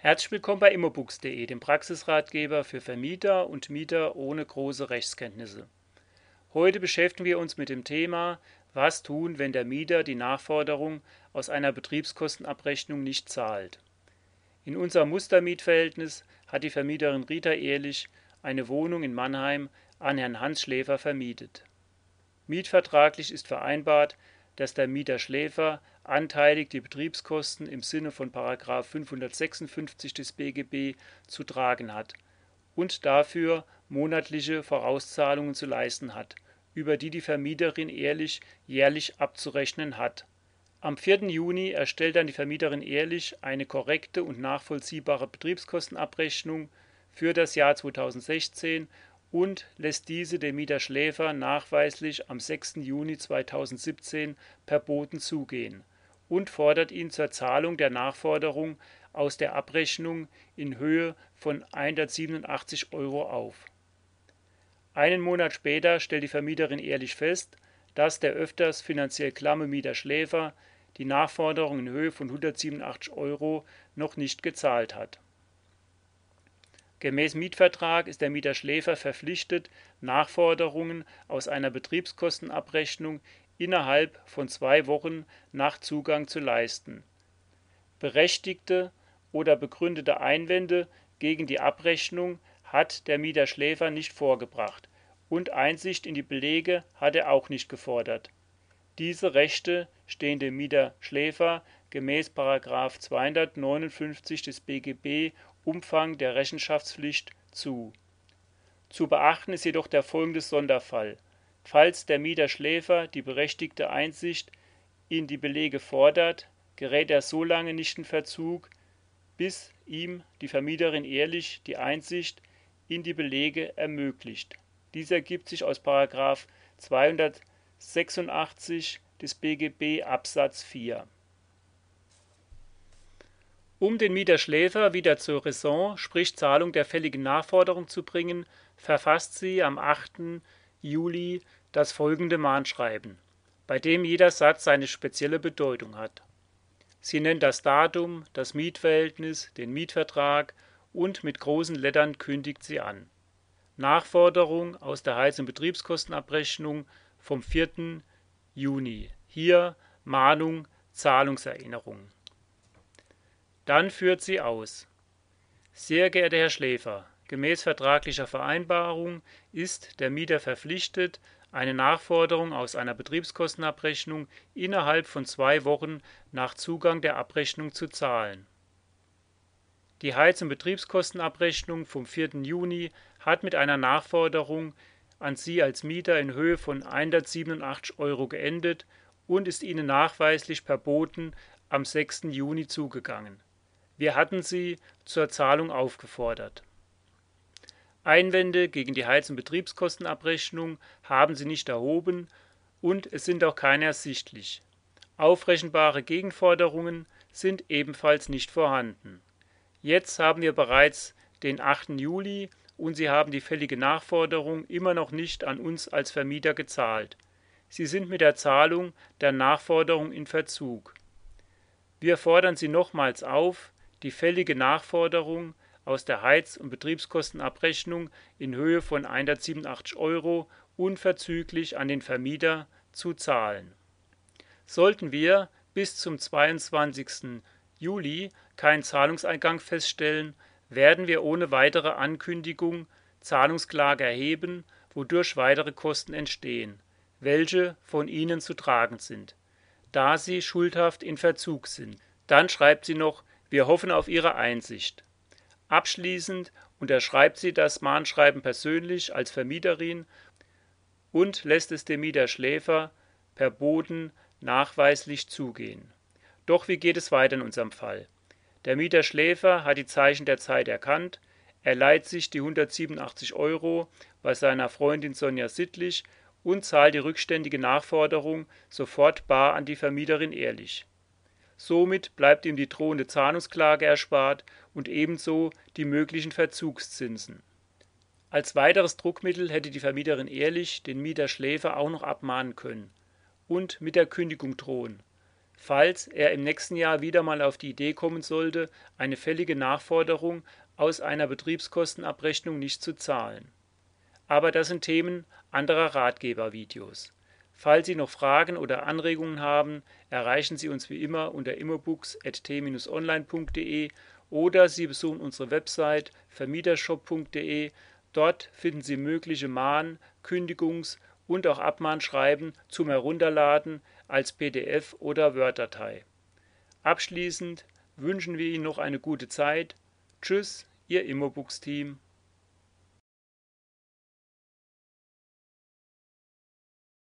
Herzlich willkommen bei immobooks.de, dem Praxisratgeber für Vermieter und Mieter ohne große Rechtskenntnisse. Heute beschäftigen wir uns mit dem Thema, was tun, wenn der Mieter die Nachforderung aus einer Betriebskostenabrechnung nicht zahlt. In unserem Mustermietverhältnis hat die Vermieterin Rita Ehrlich eine Wohnung in Mannheim an Herrn Hans Schläfer vermietet. Mietvertraglich ist vereinbart, dass der Mieter Schläfer anteilig die Betriebskosten im Sinne von § 556 des BGB zu tragen hat und dafür monatliche Vorauszahlungen zu leisten hat, über die die Vermieterin ehrlich jährlich abzurechnen hat. Am 4. Juni erstellt dann die Vermieterin ehrlich eine korrekte und nachvollziehbare Betriebskostenabrechnung für das Jahr 2016 und lässt diese dem Mieter Schläfer nachweislich am 6. Juni 2017 per Boten zugehen und fordert ihn zur Zahlung der Nachforderung aus der Abrechnung in Höhe von 187 Euro auf. Einen Monat später stellt die Vermieterin ehrlich fest, dass der öfters finanziell klamme Mieter Schläfer die Nachforderung in Höhe von 187 Euro noch nicht gezahlt hat Gemäß Mietvertrag ist der Mieter Schläfer verpflichtet, Nachforderungen aus einer Betriebskostenabrechnung innerhalb von zwei Wochen nach Zugang zu leisten. Berechtigte oder begründete Einwände gegen die Abrechnung hat der Mieter Schläfer nicht vorgebracht und Einsicht in die Belege hat er auch nicht gefordert. Diese Rechte stehen dem Mieter Schläfer gemäß § 259 des BGB Umfang der Rechenschaftspflicht zu. Zu beachten ist jedoch der folgende Sonderfall: Falls der Mieter Schläfer die berechtigte Einsicht in die Belege fordert, gerät er so lange nicht in Verzug, bis ihm die Vermieterin ehrlich die Einsicht in die Belege ermöglicht. Dies ergibt sich aus § 286 des BGB Absatz 4 um den Mieter Schläfer wieder zur Raison, sprich Zahlung der fälligen Nachforderung zu bringen, verfasst sie am 8. Juli das folgende Mahnschreiben, bei dem jeder Satz seine spezielle Bedeutung hat. Sie nennt das Datum, das Mietverhältnis, den Mietvertrag und mit großen Lettern kündigt sie an. Nachforderung aus der Heiz- und Betriebskostenabrechnung vom 4. Juni. Hier Mahnung, Zahlungserinnerung dann führt sie aus: Sehr geehrter Herr Schläfer, gemäß vertraglicher Vereinbarung ist der Mieter verpflichtet, eine Nachforderung aus einer Betriebskostenabrechnung innerhalb von zwei Wochen nach Zugang der Abrechnung zu zahlen. Die Heiz- und Betriebskostenabrechnung vom 4. Juni hat mit einer Nachforderung an Sie als Mieter in Höhe von 187 Euro geendet und ist Ihnen nachweislich per Boten am 6. Juni zugegangen wir hatten Sie zur Zahlung aufgefordert. Einwände gegen die Heiz- und Betriebskostenabrechnung haben Sie nicht erhoben und es sind auch keine ersichtlich. Aufrechenbare Gegenforderungen sind ebenfalls nicht vorhanden. Jetzt haben wir bereits den 8. Juli und Sie haben die fällige Nachforderung immer noch nicht an uns als Vermieter gezahlt. Sie sind mit der Zahlung der Nachforderung in Verzug. Wir fordern Sie nochmals auf, die fällige Nachforderung aus der Heiz- und Betriebskostenabrechnung in Höhe von 187 Euro unverzüglich an den Vermieter zu zahlen. Sollten wir bis zum 22. Juli keinen Zahlungseingang feststellen, werden wir ohne weitere Ankündigung Zahlungsklage erheben, wodurch weitere Kosten entstehen, welche von Ihnen zu tragen sind, da Sie schuldhaft in Verzug sind. Dann schreibt sie noch wir hoffen auf Ihre Einsicht. Abschließend unterschreibt sie das Mahnschreiben persönlich als Vermieterin und lässt es dem Mieter Schläfer per Boden nachweislich zugehen. Doch wie geht es weiter in unserem Fall? Der Mieter Schläfer hat die Zeichen der Zeit erkannt, er leiht sich die 187 Euro bei seiner Freundin Sonja Sittlich und zahlt die rückständige Nachforderung sofort bar an die Vermieterin ehrlich. Somit bleibt ihm die drohende Zahlungsklage erspart und ebenso die möglichen Verzugszinsen. Als weiteres Druckmittel hätte die Vermieterin Ehrlich den Mieter Schläfer auch noch abmahnen können und mit der Kündigung drohen. falls er im nächsten Jahr wieder mal auf die Idee kommen sollte, eine fällige Nachforderung aus einer Betriebskostenabrechnung nicht zu zahlen. Aber das sind Themen anderer Ratgebervideos. Falls Sie noch Fragen oder Anregungen haben, erreichen Sie uns wie immer unter immobooks.t-online.de oder Sie besuchen unsere Website vermietershop.de. Dort finden Sie mögliche Mahn-, Kündigungs- und auch Abmahnschreiben zum Herunterladen als PDF oder Word-Datei. Abschließend wünschen wir Ihnen noch eine gute Zeit. Tschüss, Ihr Immobooks-Team.